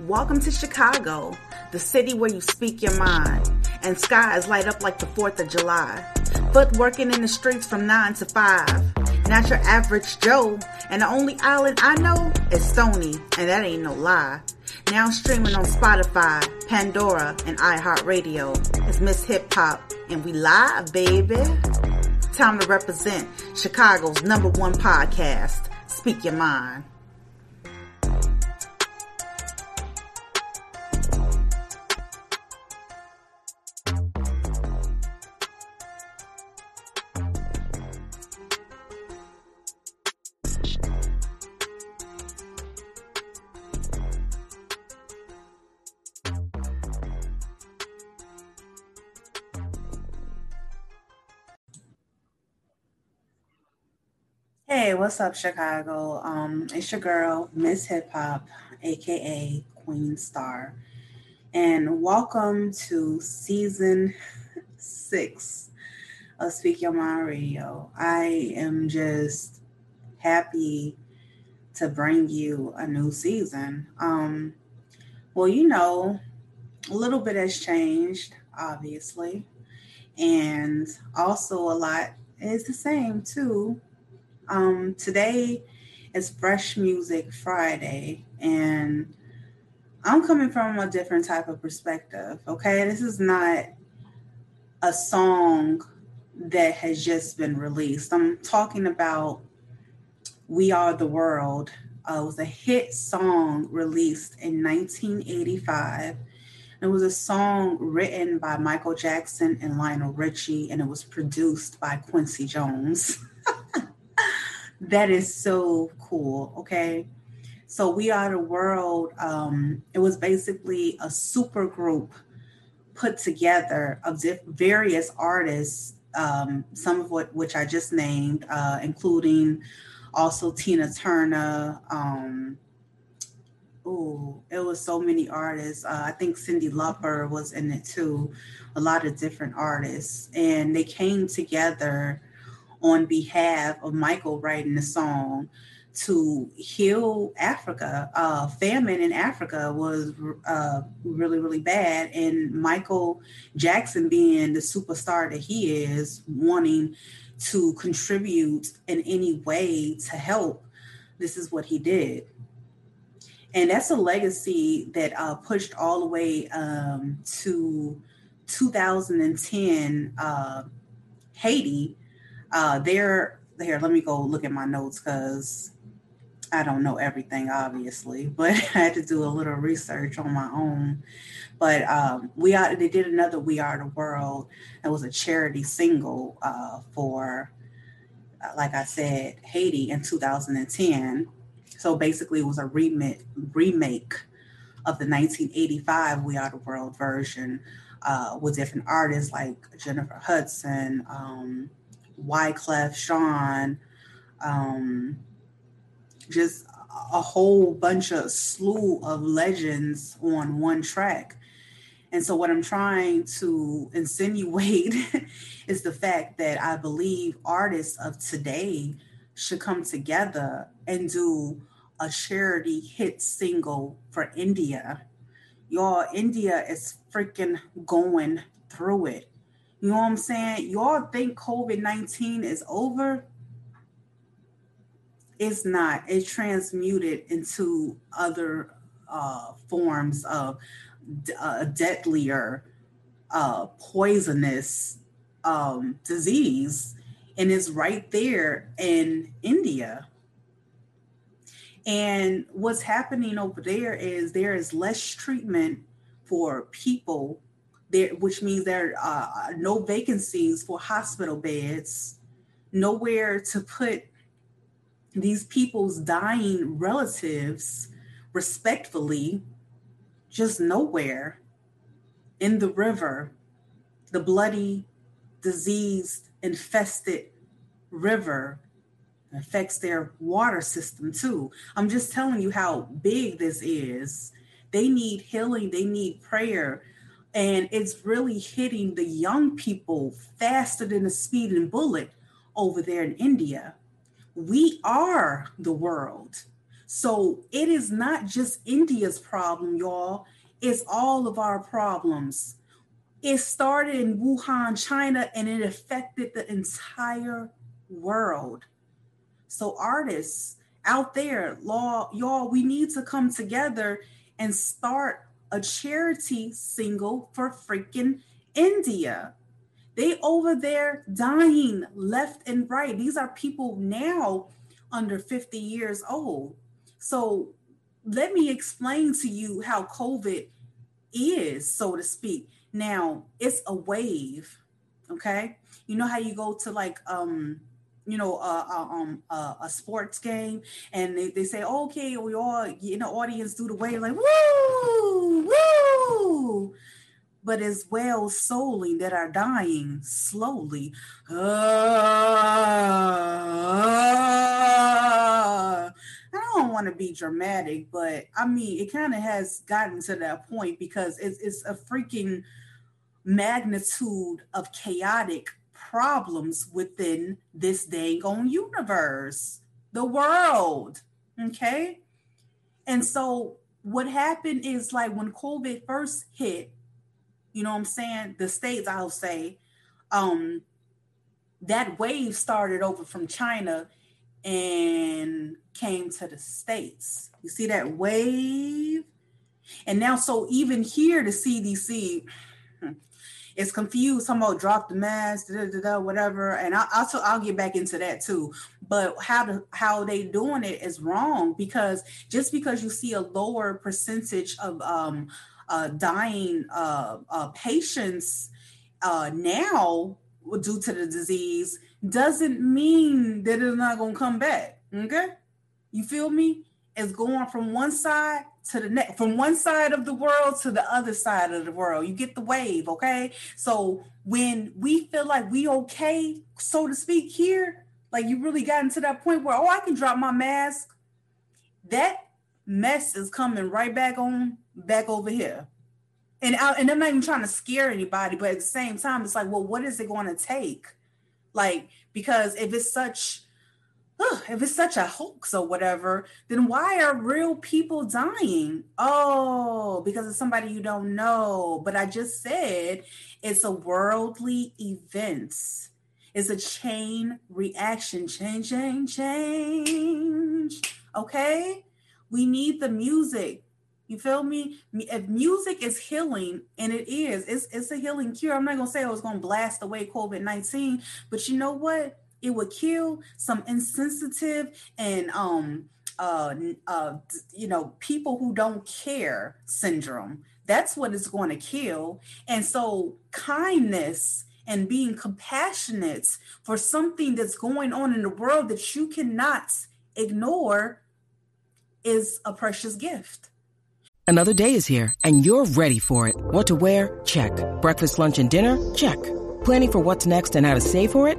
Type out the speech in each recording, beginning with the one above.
Welcome to Chicago, the city where you speak your mind, and skies light up like the 4th of July. Foot working in the streets from 9 to 5. Not your average Joe, and the only island I know is Stony, and that ain't no lie. Now streaming on Spotify, Pandora, and iHeartRadio. It's Miss Hip Hop, and we live, baby. Time to represent Chicago's number one podcast, Speak Your Mind. Hey, what's up, Chicago? Um, it's your girl, Miss Hip Hop, aka Queen Star, and welcome to season six of Speak Your Mind Radio. I am just happy to bring you a new season. Um, well, you know, a little bit has changed, obviously, and also a lot is the same too um, today is Fresh Music Friday, and I'm coming from a different type of perspective. Okay, this is not a song that has just been released. I'm talking about We Are the World. Uh, it was a hit song released in 1985. It was a song written by Michael Jackson and Lionel Richie, and it was produced by Quincy Jones. that is so cool. Okay. So We Are the World, um, it was basically a super group put together of various artists, um, some of what which I just named, uh, including also Tina Turner. Um, oh, it was so many artists. Uh, I think Cyndi Lauper was in it too. A lot of different artists, and they came together on behalf of Michael writing the song to heal Africa. Uh, famine in Africa was uh, really, really bad. And Michael Jackson, being the superstar that he is, wanting to contribute in any way to help, this is what he did. And that's a legacy that uh, pushed all the way um, to 2010 uh, Haiti uh, there, here, let me go look at my notes because I don't know everything, obviously, but I had to do a little research on my own. But um, we are they did another "We Are the World." It was a charity single uh, for, uh, like I said, Haiti in 2010. So basically, it was a remake remake of the 1985 "We Are the World" version uh, with different artists like Jennifer Hudson. Um, Wyclef Jean, um, just a whole bunch of slew of legends on one track. And so, what I'm trying to insinuate is the fact that I believe artists of today should come together and do a charity hit single for India. Y'all, India is freaking going through it. You know what I'm saying? Y'all think COVID 19 is over? It's not. It's transmuted into other uh, forms of uh, deadlier, uh, poisonous um, disease. And it's right there in India. And what's happening over there is there is less treatment for people there, which means there are no vacancies for hospital beds, nowhere to put these people's dying relatives respectfully, just nowhere in the river, the bloody, diseased, infested river affects their water system too. I'm just telling you how big this is. They need healing, they need prayer, and it's really hitting the young people faster than a speeding bullet over there in India. We are the world. So it is not just India's problem, y'all. It's all of our problems. It started in Wuhan, China, and it affected the entire world. So, artists out there, law, y'all, we need to come together and start a charity single for freaking India. They over there dying left and right. These are people now under 50 years old. So let me explain to you how COVID is, so to speak. Now, it's a wave, okay? You know how you go to like um you know, uh, uh, um, uh, a sports game, and they, they say, okay, we all in the audience do the wave, like woo, woo, but as well souling that are dying slowly. I don't want to be dramatic, but I mean, it kind of has gotten to that point because it's, it's a freaking magnitude of chaotic problems within this dang on universe, the world. Okay. And so what happened is like when COVID first hit, you know what I'm saying? The states, I'll say, um, that wave started over from China and came to the states. You see that wave? And now, so even here, the CDC is confused. Some about drop the mask, da, da, da, whatever. And I, also I'll get back into that too. But how to how they doing it is wrong because just because you see a lower percentage of um, uh, dying uh, uh, patients uh, now due to the disease doesn't mean that it's not going to come back. Okay. You feel me? It's going from one side to the next, from one side of the world to the other side of the world. You get the wave. Okay. So when we feel like we okay, so to speak, here, like you really gotten to that point where, oh, I can drop my mask. That mess is coming right back on back over here. And I, and I'm not even trying to scare anybody, but at the same time, it's like, well, what is it going to take? Like, because if it's such, if it's such a hoax or whatever, then why are real people dying? Oh, because it's somebody you don't know. But I just said it's a worldly event. It's a chain reaction. Change, change, change. Okay? We need the music. You feel me? If music is healing, and it is, it's, it's a healing cure. I'm not gonna say I was gonna blast away COVID 19, but you know what? It would kill some insensitive and um uh uh you know people who don't care syndrome. That's what it's going to kill. And so kindness and being compassionate for something that's going on in the world that you cannot ignore is a precious gift. Another day is here, and you're ready for it. What to wear? Check. Breakfast, lunch, and dinner? Check. Planning for what's next and how to save for it?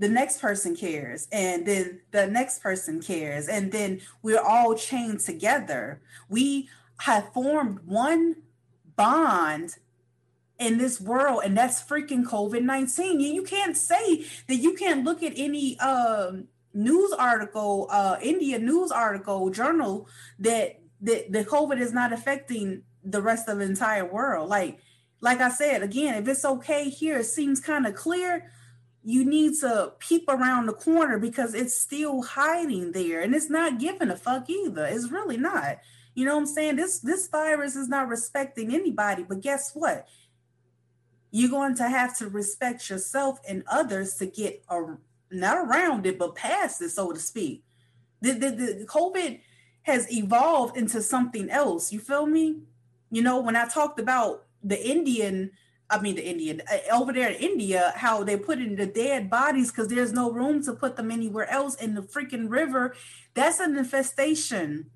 the next person cares and then the next person cares and then we're all chained together. We have formed one bond in this world and that's freaking covid-19 you can't say that you can't look at any um, news article uh india news article journal that that the covid is not affecting the rest of the entire world like like i said again if it's okay here it seems kind of clear you need to peep around the corner because it's still hiding there and it's not giving a fuck either it's really not you know what i'm saying this this virus is not respecting anybody but guess what you're going to have to respect yourself and others to get a, not around it, but past it, so to speak. The, the, the COVID has evolved into something else. You feel me? You know, when I talked about the Indian, I mean the Indian uh, over there in India, how they put in the dead bodies because there's no room to put them anywhere else in the freaking river. That's an infestation.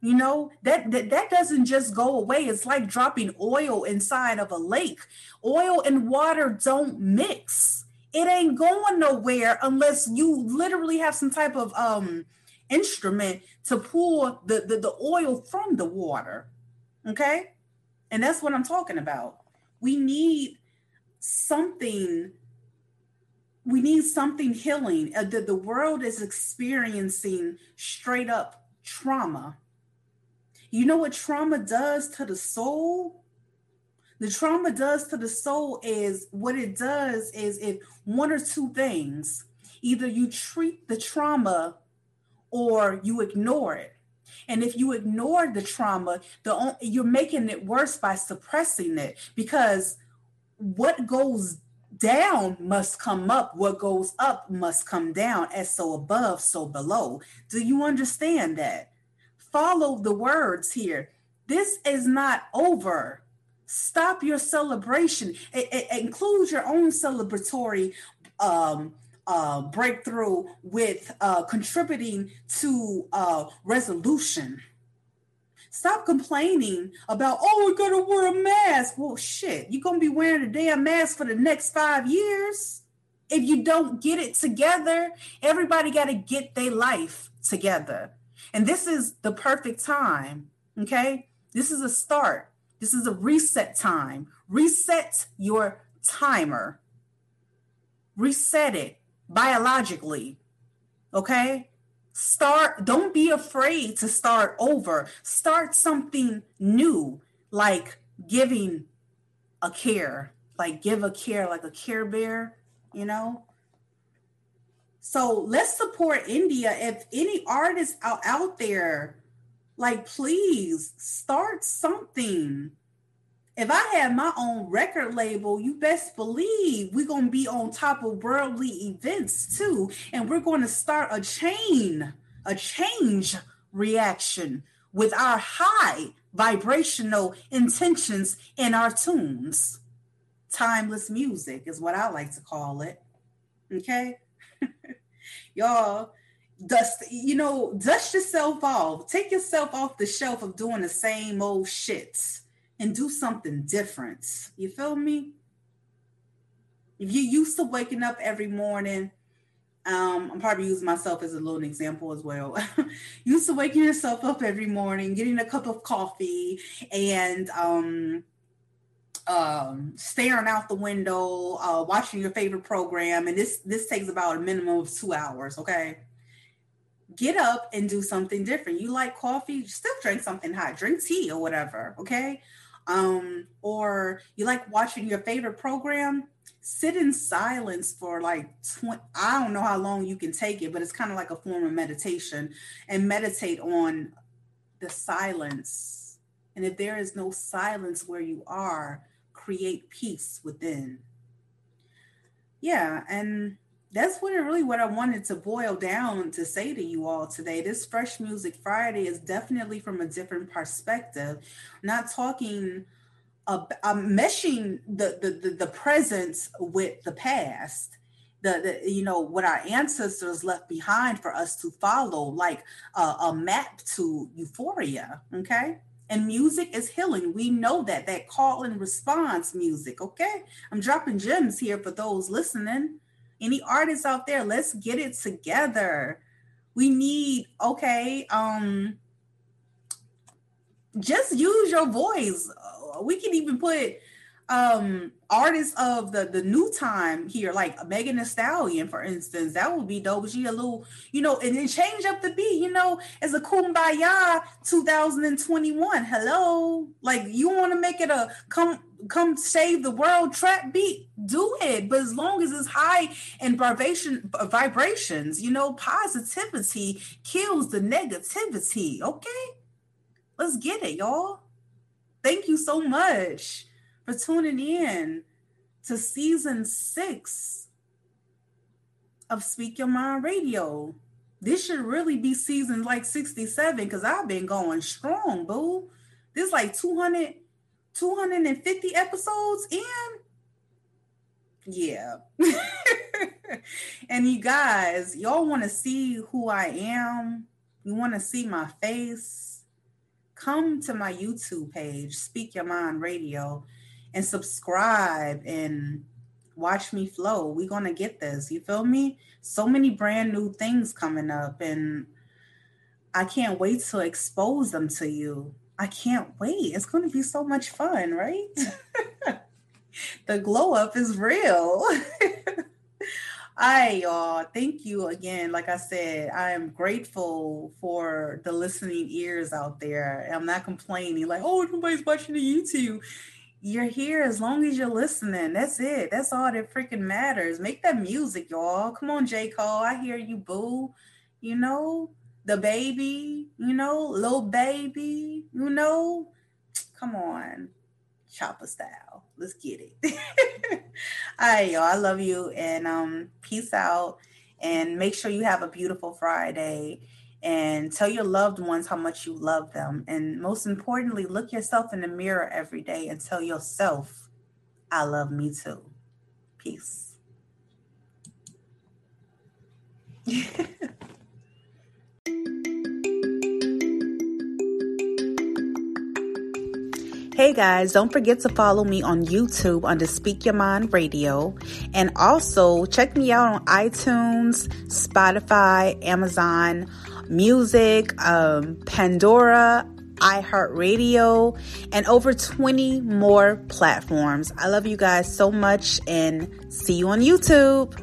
You know, that, that that doesn't just go away. It's like dropping oil inside of a lake. Oil and water don't mix. It ain't going nowhere unless you literally have some type of um instrument to pull the, the, the oil from the water. Okay? And that's what I'm talking about. We need something we need something healing. Uh, the, the world is experiencing straight up trauma. You know what trauma does to the soul? The trauma does to the soul is what it does is if one or two things. Either you treat the trauma or you ignore it. And if you ignore the trauma, the you're making it worse by suppressing it because what goes down must come up, what goes up must come down, as so above, so below. Do you understand that? Follow the words here. This is not over. Stop your celebration. It, it includes your own celebratory um, uh, breakthrough with uh, contributing to uh, resolution. Stop complaining about, oh, we're going to wear a mask. Well, shit, you're going to be wearing a damn mask for the next five years. If you don't get it together, everybody got to get their life together. And this is the perfect time, okay? This is a start. This is a reset time. Reset your timer. Reset it biologically. Okay? Start, don't be afraid to start over. Start something new, like giving a care, like give a care, like a care bear, you know? So let's support India. If any artists out, out there, like please start something if I have my own record label, you best believe we're going to be on top of worldly events too. And we're going to start a chain, a change reaction with our high vibrational intentions in our tunes. Timeless music is what I like to call it. Okay. Y'all, dust, you know, dust yourself off. Take yourself off the shelf of doing the same old shit and do something different. You feel me? If you're used to waking up every morning, um, I'm probably using myself as a little example as well. used to waking yourself up every morning, getting a cup of coffee, and um, um, staring out the window, uh, watching your favorite program, and this this takes about a minimum of two hours. Okay, get up and do something different. You like coffee? Still drink something hot. Drink tea or whatever. Okay, um, or you like watching your favorite program, sit in silence for like 20, I don't know how long you can take it, but it's kind of like a form of meditation and meditate on the silence. And if there is no silence where you are, create peace within. Yeah, and that's what really what I wanted to boil down to say to you all today. This Fresh Music Friday is definitely from a different perspective. not talking uh, I'm meshing the, the, the the present with the past. The, the, you know what our ancestors left behind for us to follow like a map to euphoria okay and music is healing we know that that call and response music okay i'm dropping gems here for those listening any artists out there let's get it together. We need okay um just use your voice. We can even put um artists of the the new time here like megan Thee stallion for instance. That would be dope. She a little you know and then change up the beat you know as a kumbaya 2021 hello? Like you want to make it a come come save the world trap beat, do it. But as long as it's high in vibration vibrations, you know, positivity kills the negativity. Okay, let's get it, y'all. Thank you so much for tuning in to season six of Speak Your Mind Radio. This should really be season like 67 because I've been going strong, boo. This like 200 250 episodes in. Yeah. and you guys, y'all want to see who I am? You want to see my face? come to my YouTube page, Speak Your Mind Radio, and subscribe and watch me flow. We're going to get this. You feel me? So many brand new things coming up, and I can't wait to expose them to you. I can't wait. It's going to be so much fun, right? the glow up is real. Hi, y'all. Thank you again. Like I said, I am grateful for the listening ears out there. I'm not complaining, like, oh, nobody's watching the YouTube. You're here as long as you're listening. That's it. That's all that freaking matters. Make that music, y'all. Come on, J. Cole. I hear you, boo. You know, the baby, you know, little baby, you know. Come on chopper style. Let's get it. All right, y'all. I love you and um peace out. And make sure you have a beautiful Friday and tell your loved ones how much you love them. And most importantly, look yourself in the mirror every day and tell yourself, I love me too. Peace. Hey guys, don't forget to follow me on YouTube under Speak Your Mind Radio. And also check me out on iTunes, Spotify, Amazon Music, um, Pandora, iHeartRadio, and over 20 more platforms. I love you guys so much and see you on YouTube.